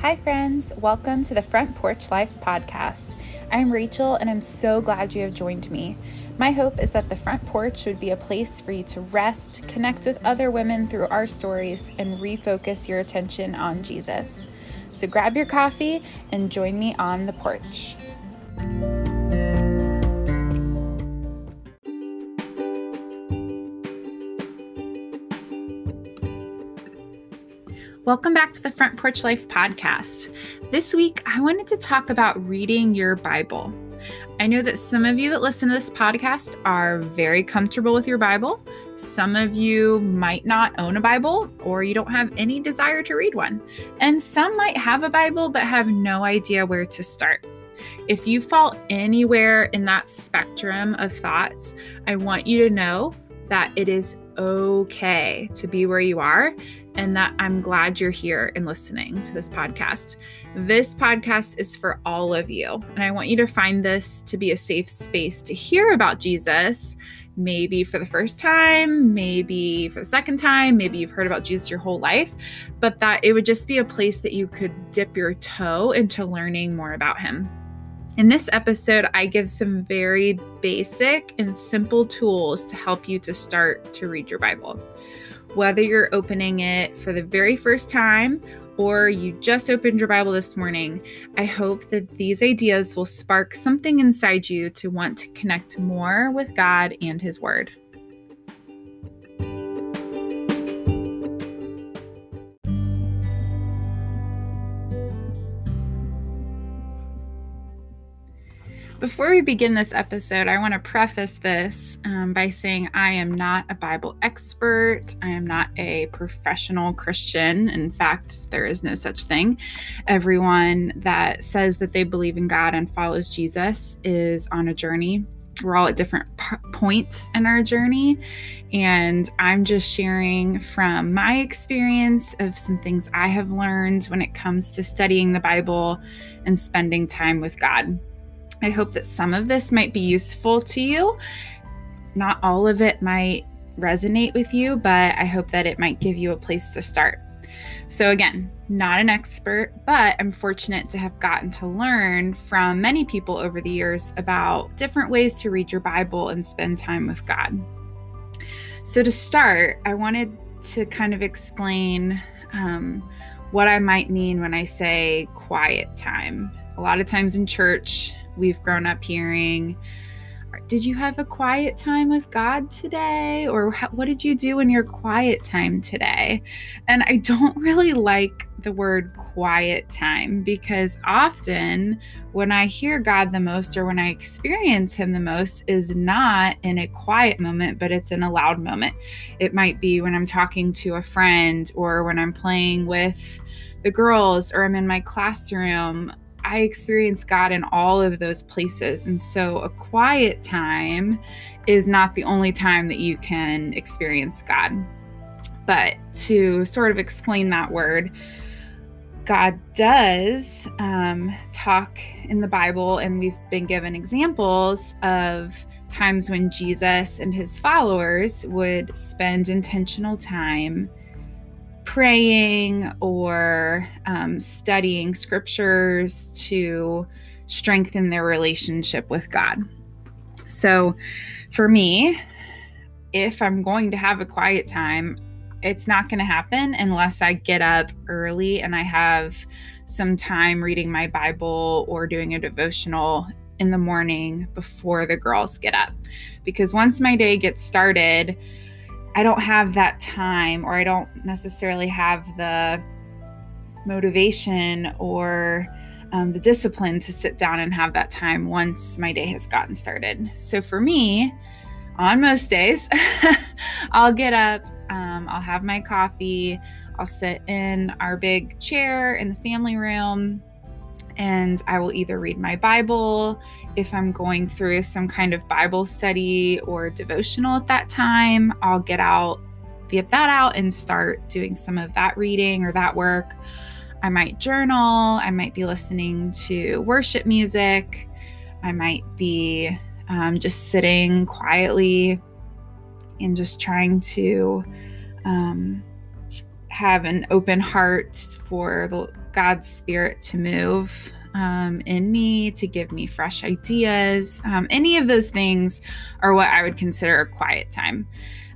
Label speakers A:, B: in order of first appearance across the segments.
A: Hi, friends. Welcome to the Front Porch Life podcast. I'm Rachel, and I'm so glad you have joined me. My hope is that the front porch would be a place for you to rest, connect with other women through our stories, and refocus your attention on Jesus. So grab your coffee and join me on the porch. Welcome back to the Front Porch Life podcast. This week, I wanted to talk about reading your Bible. I know that some of you that listen to this podcast are very comfortable with your Bible. Some of you might not own a Bible or you don't have any desire to read one. And some might have a Bible but have no idea where to start. If you fall anywhere in that spectrum of thoughts, I want you to know that it is okay to be where you are and that I'm glad you're here and listening to this podcast. This podcast is for all of you, and I want you to find this to be a safe space to hear about Jesus. Maybe for the first time, maybe for the second time, maybe you've heard about Jesus your whole life, but that it would just be a place that you could dip your toe into learning more about him. In this episode, I give some very basic and simple tools to help you to start to read your Bible. Whether you're opening it for the very first time or you just opened your Bible this morning, I hope that these ideas will spark something inside you to want to connect more with God and His Word. Before we begin this episode, I want to preface this um, by saying I am not a Bible expert. I am not a professional Christian. In fact, there is no such thing. Everyone that says that they believe in God and follows Jesus is on a journey. We're all at different p- points in our journey. And I'm just sharing from my experience of some things I have learned when it comes to studying the Bible and spending time with God. I hope that some of this might be useful to you. Not all of it might resonate with you, but I hope that it might give you a place to start. So, again, not an expert, but I'm fortunate to have gotten to learn from many people over the years about different ways to read your Bible and spend time with God. So, to start, I wanted to kind of explain um, what I might mean when I say quiet time. A lot of times in church, we've grown up hearing did you have a quiet time with God today? Or what did you do in your quiet time today? And I don't really like the word quiet time because often when I hear God the most or when I experience Him the most is not in a quiet moment, but it's in a loud moment. It might be when I'm talking to a friend or when I'm playing with the girls or I'm in my classroom I experience God in all of those places. And so a quiet time is not the only time that you can experience God. But to sort of explain that word, God does um, talk in the Bible, and we've been given examples of times when Jesus and his followers would spend intentional time praying or um, studying scriptures to strengthen their relationship with God. So, for me, if I'm going to have a quiet time, it's not going to happen unless I get up early and I have some time reading my Bible or doing a devotional in the morning before the girls get up. Because once my day gets started, I don't have that time or I don't necessarily have the motivation or um, the discipline to sit down and have that time once my day has gotten started. So for me, on most days, I'll get up, um, I'll have my coffee, I'll sit in our big chair in the family room, and I will either read my Bible if I'm going through some kind of Bible study or devotional at that time. I'll get out, get that out, and start doing some of that reading or that work. I might journal, I might be listening to worship music, I might be um, just sitting quietly and just trying to um, have an open heart for the, God's Spirit to move um, in me, to give me fresh ideas. Um, any of those things are what I would consider a quiet time.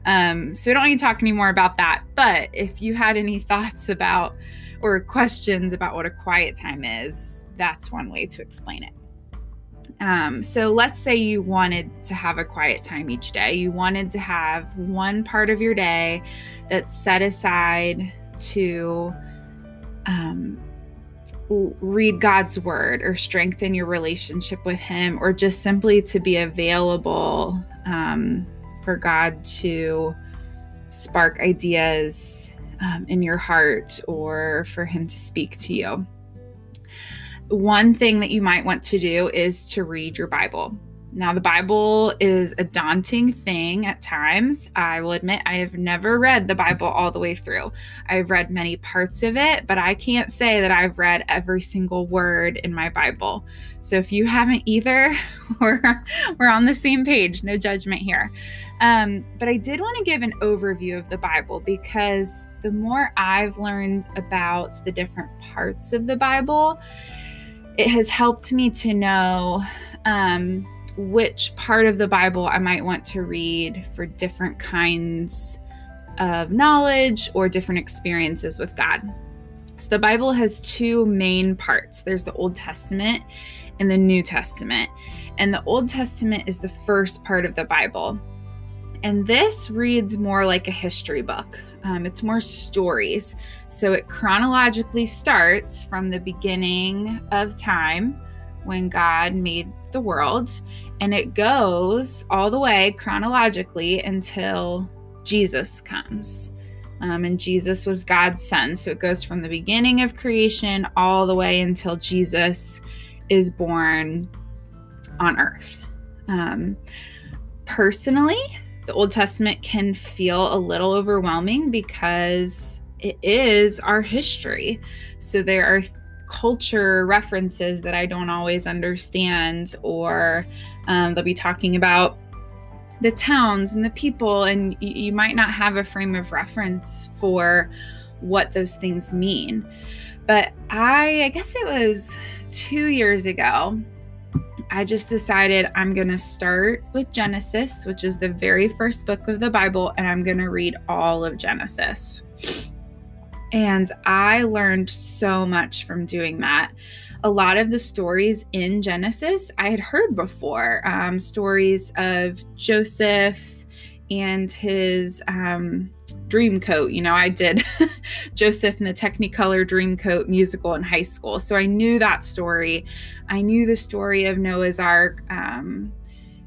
A: Um, so we don't need to talk anymore about that. But if you had any thoughts about or questions about what a quiet time is, that's one way to explain it. Um, so let's say you wanted to have a quiet time each day. You wanted to have one part of your day that's set aside to um, read God's word or strengthen your relationship with Him, or just simply to be available um, for God to spark ideas um, in your heart or for Him to speak to you. One thing that you might want to do is to read your Bible. Now, the Bible is a daunting thing at times. I will admit I have never read the Bible all the way through. I've read many parts of it, but I can't say that I've read every single word in my Bible. So if you haven't either, we're, we're on the same page. No judgment here. Um, but I did want to give an overview of the Bible because the more I've learned about the different parts of the Bible, it has helped me to know. Um, which part of the Bible I might want to read for different kinds of knowledge or different experiences with God. So the Bible has two main parts there's the Old Testament and the New Testament. And the Old Testament is the first part of the Bible. And this reads more like a history book. Um, it's more stories. So it chronologically starts from the beginning of time when God made the world and it goes all the way chronologically until Jesus comes. Um, and Jesus was God's son. So it goes from the beginning of creation all the way until Jesus is born on earth. Um, personally, the Old Testament can feel a little overwhelming because it is our history. So there are culture references that I don't always understand, or um, they'll be talking about the towns and the people, and y- you might not have a frame of reference for what those things mean. But I, I guess it was two years ago, I just decided I'm going to start with Genesis, which is the very first book of the Bible, and I'm going to read all of Genesis. And I learned so much from doing that. A lot of the stories in Genesis I had heard before um, stories of Joseph and his um, dream coat. You know, I did Joseph and the Technicolor dream coat musical in high school. So I knew that story. I knew the story of Noah's Ark. Um,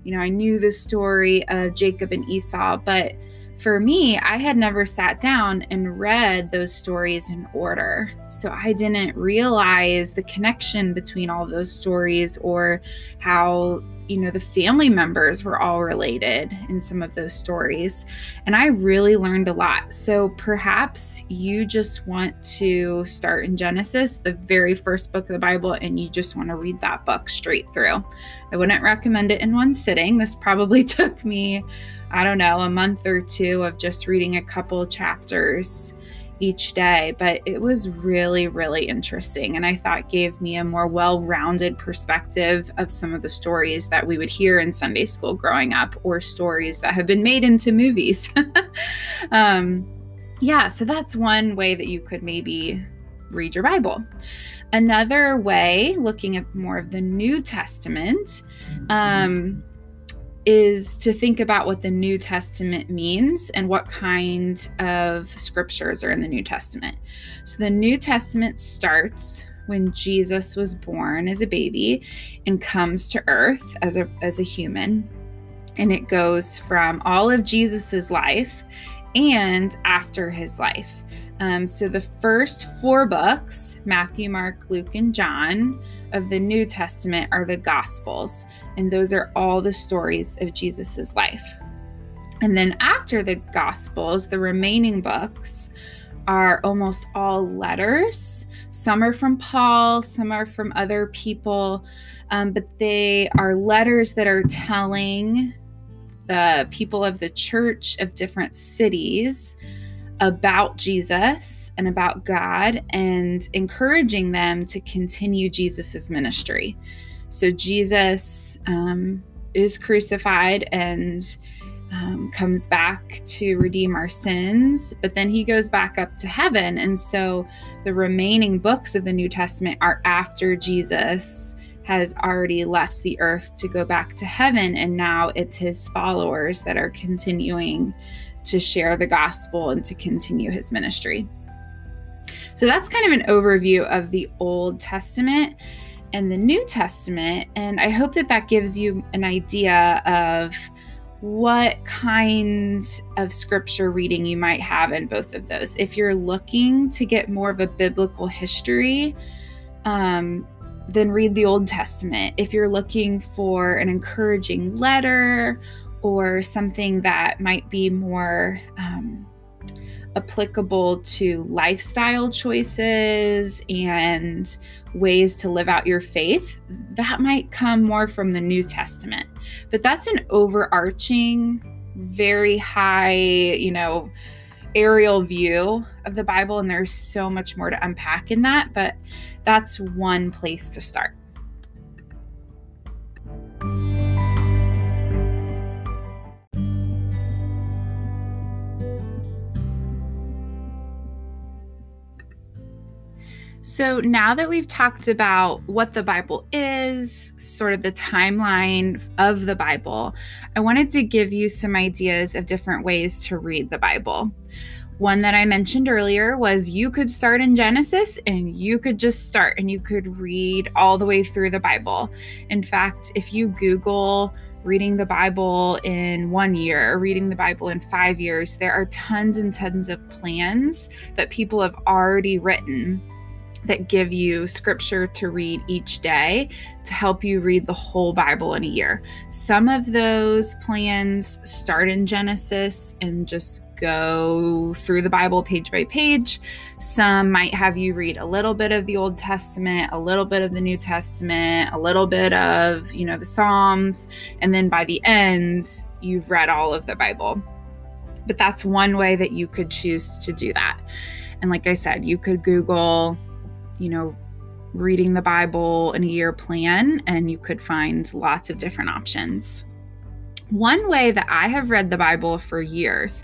A: you know, I knew the story of Jacob and Esau, but for me, I had never sat down and read those stories in order. So I didn't realize the connection between all those stories or how, you know, the family members were all related in some of those stories. And I really learned a lot. So perhaps you just want to start in Genesis, the very first book of the Bible, and you just want to read that book straight through. I wouldn't recommend it in one sitting. This probably took me I don't know, a month or two of just reading a couple chapters each day, but it was really, really interesting. And I thought gave me a more well rounded perspective of some of the stories that we would hear in Sunday school growing up or stories that have been made into movies. um, yeah, so that's one way that you could maybe read your Bible. Another way, looking at more of the New Testament, um, is to think about what the New Testament means and what kind of scriptures are in the New Testament. So the New Testament starts when Jesus was born as a baby and comes to earth as a as a human. And it goes from all of Jesus's life and after his life. Um, so the first four books Matthew, Mark, Luke, and John of the New Testament are the Gospels, and those are all the stories of Jesus's life. And then after the Gospels, the remaining books are almost all letters. Some are from Paul, some are from other people, um, but they are letters that are telling the people of the church of different cities about Jesus and about God and encouraging them to continue Jesus's ministry. So Jesus um, is crucified and um, comes back to redeem our sins, but then he goes back up to heaven. And so the remaining books of the New Testament are after Jesus has already left the earth to go back to heaven. And now it's his followers that are continuing to share the gospel and to continue his ministry. So that's kind of an overview of the Old Testament and the New Testament. And I hope that that gives you an idea of what kind of scripture reading you might have in both of those. If you're looking to get more of a biblical history, um, then read the Old Testament. If you're looking for an encouraging letter or something that might be more um, applicable to lifestyle choices and ways to live out your faith, that might come more from the New Testament. But that's an overarching, very high, you know, aerial view of the Bible. And there's so much more to unpack in that. But that's one place to start. So, now that we've talked about what the Bible is, sort of the timeline of the Bible, I wanted to give you some ideas of different ways to read the Bible. One that I mentioned earlier was you could start in Genesis and you could just start and you could read all the way through the Bible. In fact, if you Google reading the Bible in one year or reading the Bible in five years, there are tons and tons of plans that people have already written that give you scripture to read each day to help you read the whole Bible in a year. Some of those plans start in Genesis and just go through the Bible page by page. Some might have you read a little bit of the Old Testament, a little bit of the New Testament, a little bit of, you know, the Psalms, and then by the end, you've read all of the Bible. But that's one way that you could choose to do that. And like I said, you could Google you know, reading the Bible in a year plan, and you could find lots of different options. One way that I have read the Bible for years,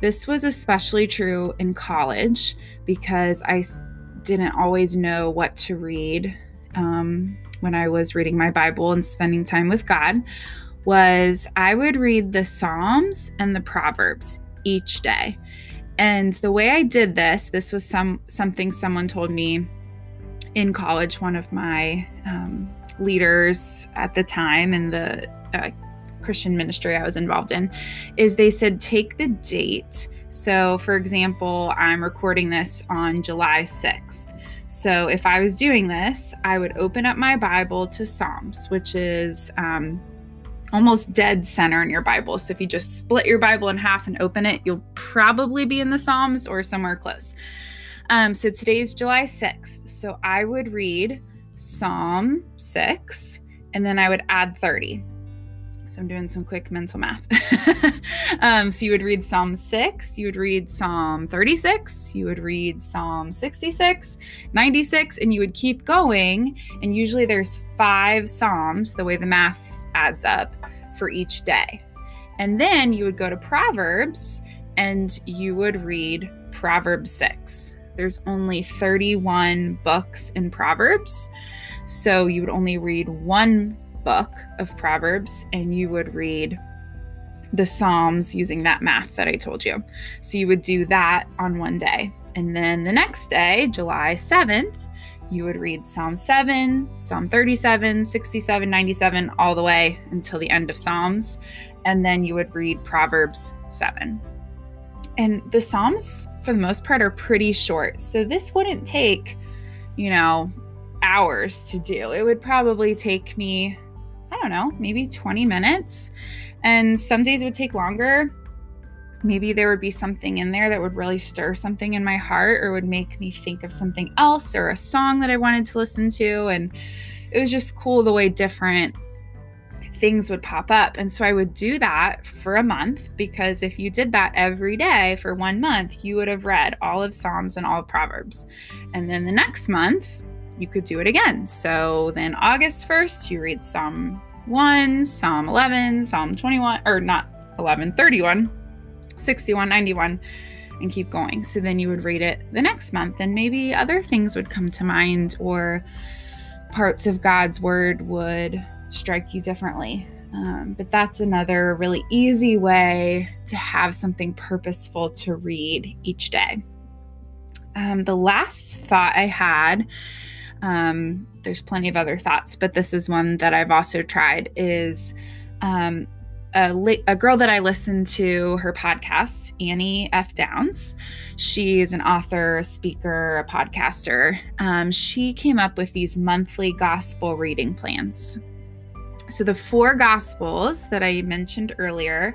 A: this was especially true in college because I didn't always know what to read um, when I was reading my Bible and spending time with God, was I would read the Psalms and the Proverbs each day. And the way I did this, this was some something someone told me in college, one of my um, leaders at the time in the uh, Christian ministry I was involved in, is they said, take the date. So, for example, I'm recording this on July 6th. So, if I was doing this, I would open up my Bible to Psalms, which is um, almost dead center in your Bible. So, if you just split your Bible in half and open it, you'll probably be in the Psalms or somewhere close. Um, so today's July 6th. So I would read Psalm 6 and then I would add 30. So I'm doing some quick mental math. um, so you would read Psalm 6, you would read Psalm 36, you would read Psalm 66, 96, and you would keep going. And usually there's five Psalms, the way the math adds up, for each day. And then you would go to Proverbs and you would read Proverbs 6 there's only 31 books in Proverbs. So you would only read one book of Proverbs and you would read the Psalms using that math that I told you. So you would do that on one day. And then the next day, July 7th, you would read Psalm 7, Psalm 37, 67, 97, all the way until the end of Psalms. And then you would read Proverbs 7. And the Psalms, for the most part, are pretty short. So this wouldn't take, you know, hours to do. It would probably take me, I don't know, maybe 20 minutes. And some days it would take longer. Maybe there would be something in there that would really stir something in my heart or would make me think of something else or a song that I wanted to listen to. And it was just cool the way different things would pop up. And so I would do that for a month because if you did that every day for one month, you would have read all of Psalms and all of Proverbs. And then the next month, you could do it again. So then August 1st, you read Psalm 1, Psalm 11, Psalm 21, or not 11, 31, 61, 91, and keep going. So then you would read it the next month, and maybe other things would come to mind, or parts of God's word would strike you differently. Um, but that's another really easy way to have something purposeful to read each day. Um, the last thought I had um, there's plenty of other thoughts, but this is one that I've also tried. Is um, a, li- a girl that I listened to her podcast, Annie F. Downs. She's an author, a speaker, a podcaster. Um, she came up with these monthly gospel reading plans. So the four gospels that I mentioned earlier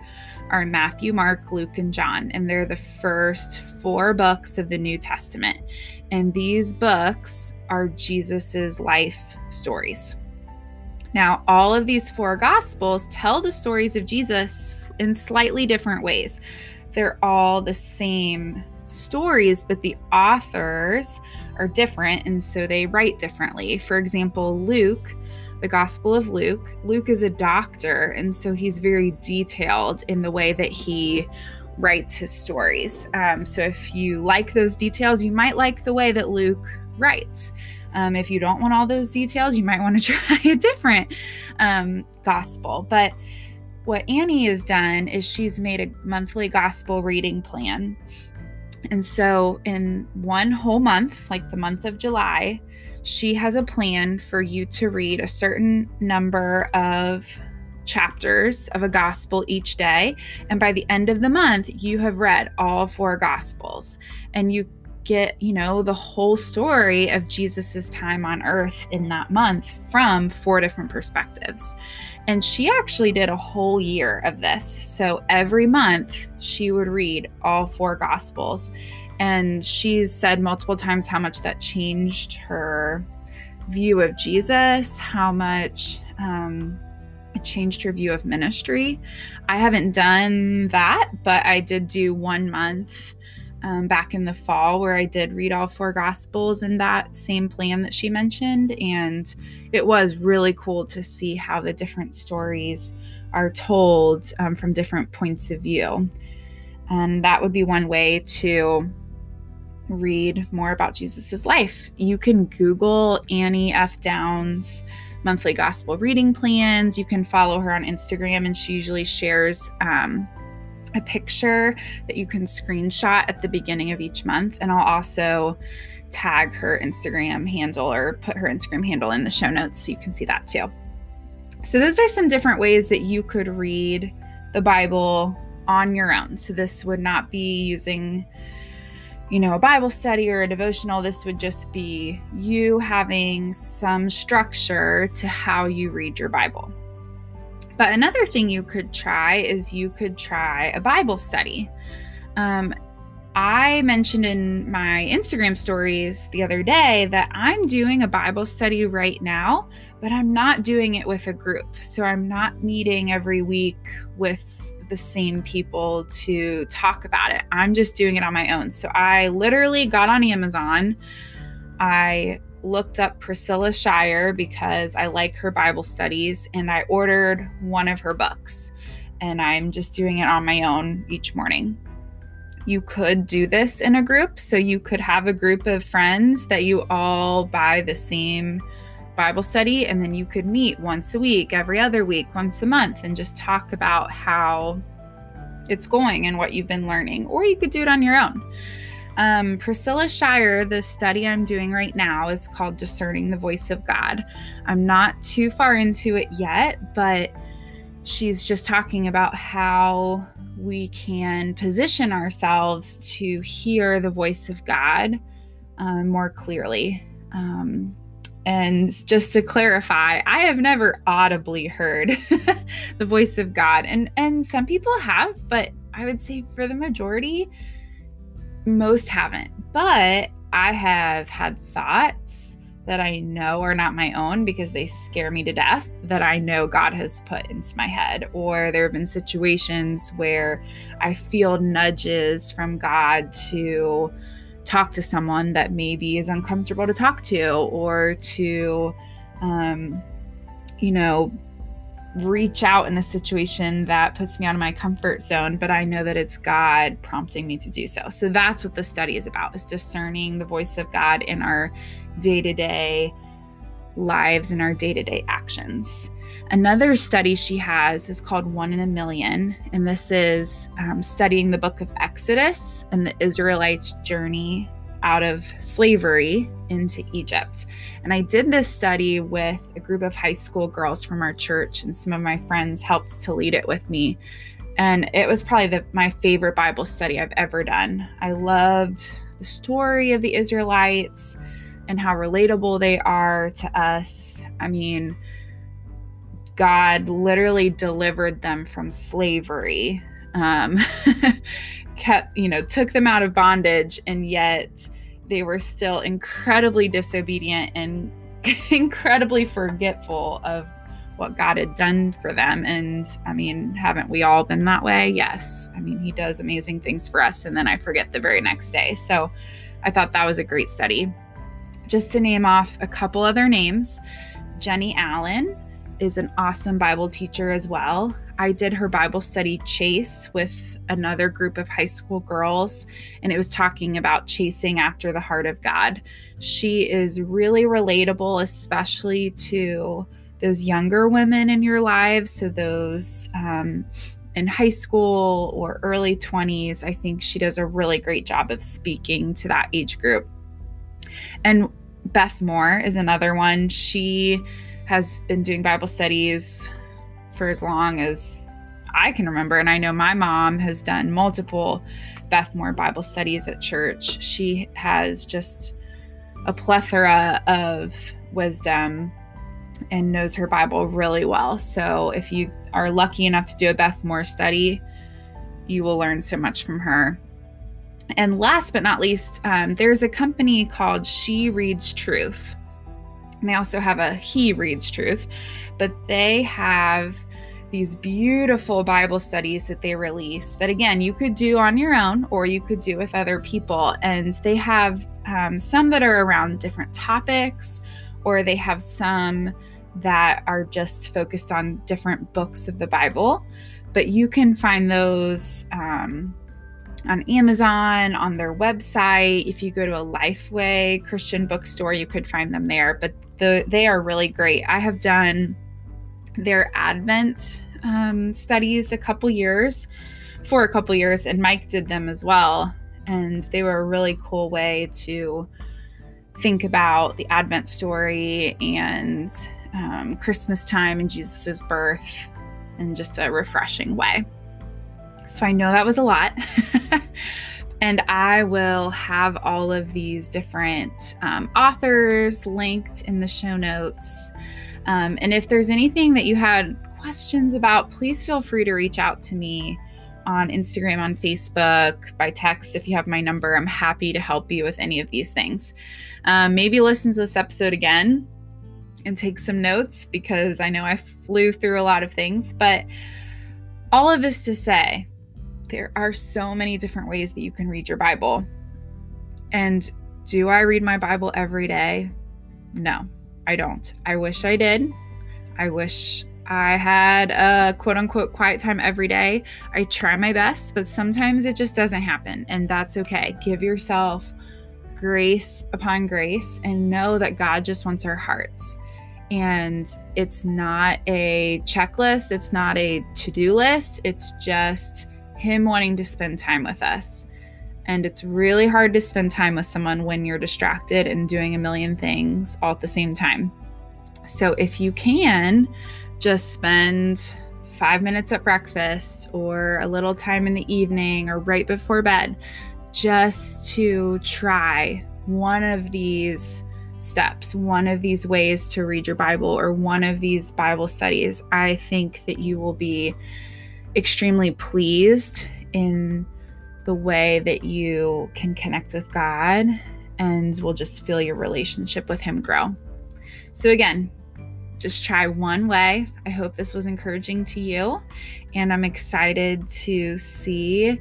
A: are Matthew, Mark, Luke, and John, and they're the first four books of the New Testament. And these books are Jesus's life stories. Now, all of these four gospels tell the stories of Jesus in slightly different ways. They're all the same stories, but the authors are different, and so they write differently. For example, Luke the Gospel of Luke. Luke is a doctor, and so he's very detailed in the way that he writes his stories. Um, so if you like those details, you might like the way that Luke writes. Um, if you don't want all those details, you might want to try a different um, gospel. But what Annie has done is she's made a monthly gospel reading plan. And so, in one whole month, like the month of July, she has a plan for you to read a certain number of chapters of a gospel each day. And by the end of the month, you have read all four gospels and you get, you know, the whole story of Jesus's time on earth in that month from four different perspectives. And she actually did a whole year of this. So every month she would read all four gospels. And she's said multiple times how much that changed her view of Jesus, how much um, it changed her view of ministry. I haven't done that, but I did do one month um, back in the fall where I did read all four gospels in that same plan that she mentioned. And it was really cool to see how the different stories are told um, from different points of view. And that would be one way to read more about Jesus's life. You can Google Annie F. Downs monthly gospel reading plans. You can follow her on Instagram, and she usually shares um, a picture that you can screenshot at the beginning of each month. And I'll also tag her Instagram handle or put her Instagram handle in the show notes so you can see that too. So, those are some different ways that you could read the Bible on your own. So, this would not be using you know, a Bible study or a devotional. This would just be you having some structure to how you read your Bible. But another thing you could try is you could try a Bible study. Um, I mentioned in my Instagram stories the other day that I'm doing a Bible study right now, but I'm not doing it with a group. So I'm not meeting every week with the same people to talk about it. I'm just doing it on my own. So I literally got on Amazon. I looked up Priscilla Shirer because I like her Bible studies and I ordered one of her books. And I'm just doing it on my own each morning. You could do this in a group. So you could have a group of friends that you all buy the same Bible study, and then you could meet once a week, every other week, once a month, and just talk about how it's going and what you've been learning. Or you could do it on your own. Um, Priscilla Shirer, the study I'm doing right now is called Discerning the Voice of God. I'm not too far into it yet, but she's just talking about how we can position ourselves to hear the voice of God um, more clearly. Um, and just to clarify, I have never audibly heard the voice of God. And and some people have, but I would say for the majority most haven't. But I have had thoughts that I know are not my own because they scare me to death that I know God has put into my head. Or there have been situations where I feel nudges from God to talk to someone that maybe is uncomfortable to talk to or to, um, you know, reach out in a situation that puts me out of my comfort zone but i know that it's god prompting me to do so. So that's what the study is about is discerning the voice of god in our day-to-day lives and our day-to-day actions another study she has is called one in a million and this is um, studying the book of exodus and the israelites journey out of slavery into Egypt. And I did this study with a group of high school girls from our church, and some of my friends helped to lead it with me. And it was probably the, my favorite Bible study I've ever done. I loved the story of the Israelites and how relatable they are to us. I mean, God literally delivered them from slavery. Um, kept, you know, took them out of bondage, and yet they were still incredibly disobedient and incredibly forgetful of what God had done for them. And I mean, haven't we all been that way? Yes. I mean, He does amazing things for us, and then I forget the very next day. So I thought that was a great study. Just to name off a couple other names Jennie Allen is an awesome Bible teacher as well. I did her Bible study chase with another group of high school girls, and it was talking about chasing after the heart of God. She is really relatable, especially to those younger women in your lives. So, those um, in high school or early 20s, I think she does a really great job of speaking to that age group. And Beth Moore is another one. She has been doing Bible studies for as long as I can remember. And I know my mom has done multiple Beth Moore Bible studies at church. She has just a plethora of wisdom and knows her Bible really well. So if you are lucky enough to do a Beth Moore study, you will learn so much from her. And last but not least, um, there's a company called She Reads Truth. And they also have a He Reads Truth, but they have these beautiful Bible studies that they release that, again, you could do on your own or you could do with other people. And they have um, some that are around different topics, or they have some that are just focused on different books of the Bible. But you can find those um, on Amazon, on their website. If you go to a Lifeway Christian bookstore, you could find them there. But the, they are really great. I have done their Advent um, studies a couple years, for a couple years, and Mike did them as well. And they were a really cool way to think about the Advent story and um, Christmas time and Jesus' birth in just a refreshing way. So I know that was a lot. and I will have all of these different um, authors linked in the show notes. Um, and if there's anything that you had questions about, please feel free to reach out to me on Instagram, on Facebook, by text. If you have my number, I'm happy to help you with any of these things. Um, maybe listen to this episode again and take some notes because I know I flew through a lot of things. But all of this to say, there are so many different ways that you can read your Bible. And do I read my Bible every day? No. I don't. I wish I did. I wish I had a quote unquote quiet time every day. I try my best, but sometimes it just doesn't happen, and that's okay. Give yourself grace upon grace and know that God just wants our hearts. And it's not a checklist, it's not a to do list, it's just Him wanting to spend time with us. And it's really hard to spend time with someone when you're distracted and doing a million things all at the same time. So if you can, just spend five minutes at breakfast or a little time in the evening or right before bed just to try one of these steps, one of these ways to read your Bible or one of these Bible studies, I think that you will be extremely pleased in the way that you can connect with God and will just feel your relationship with Him grow. So, again, just try one way. I hope this was encouraging to you. And I'm excited to see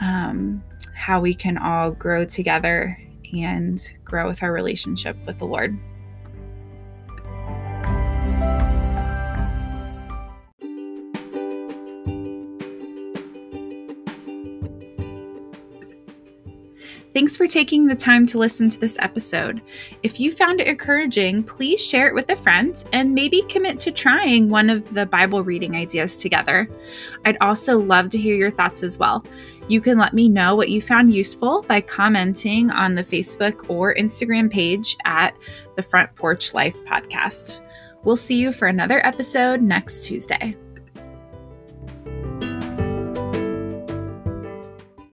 A: um, how we can all grow together and grow with our relationship with the Lord. Thanks for taking the time to listen to this episode. If you found it encouraging, please share it with a friend and maybe commit to trying one of the Bible reading ideas together. I'd also love to hear your thoughts as well. You can let me know what you found useful by commenting on the Facebook or Instagram page at the Front Porch Life Podcast. We'll see you for another episode next Tuesday.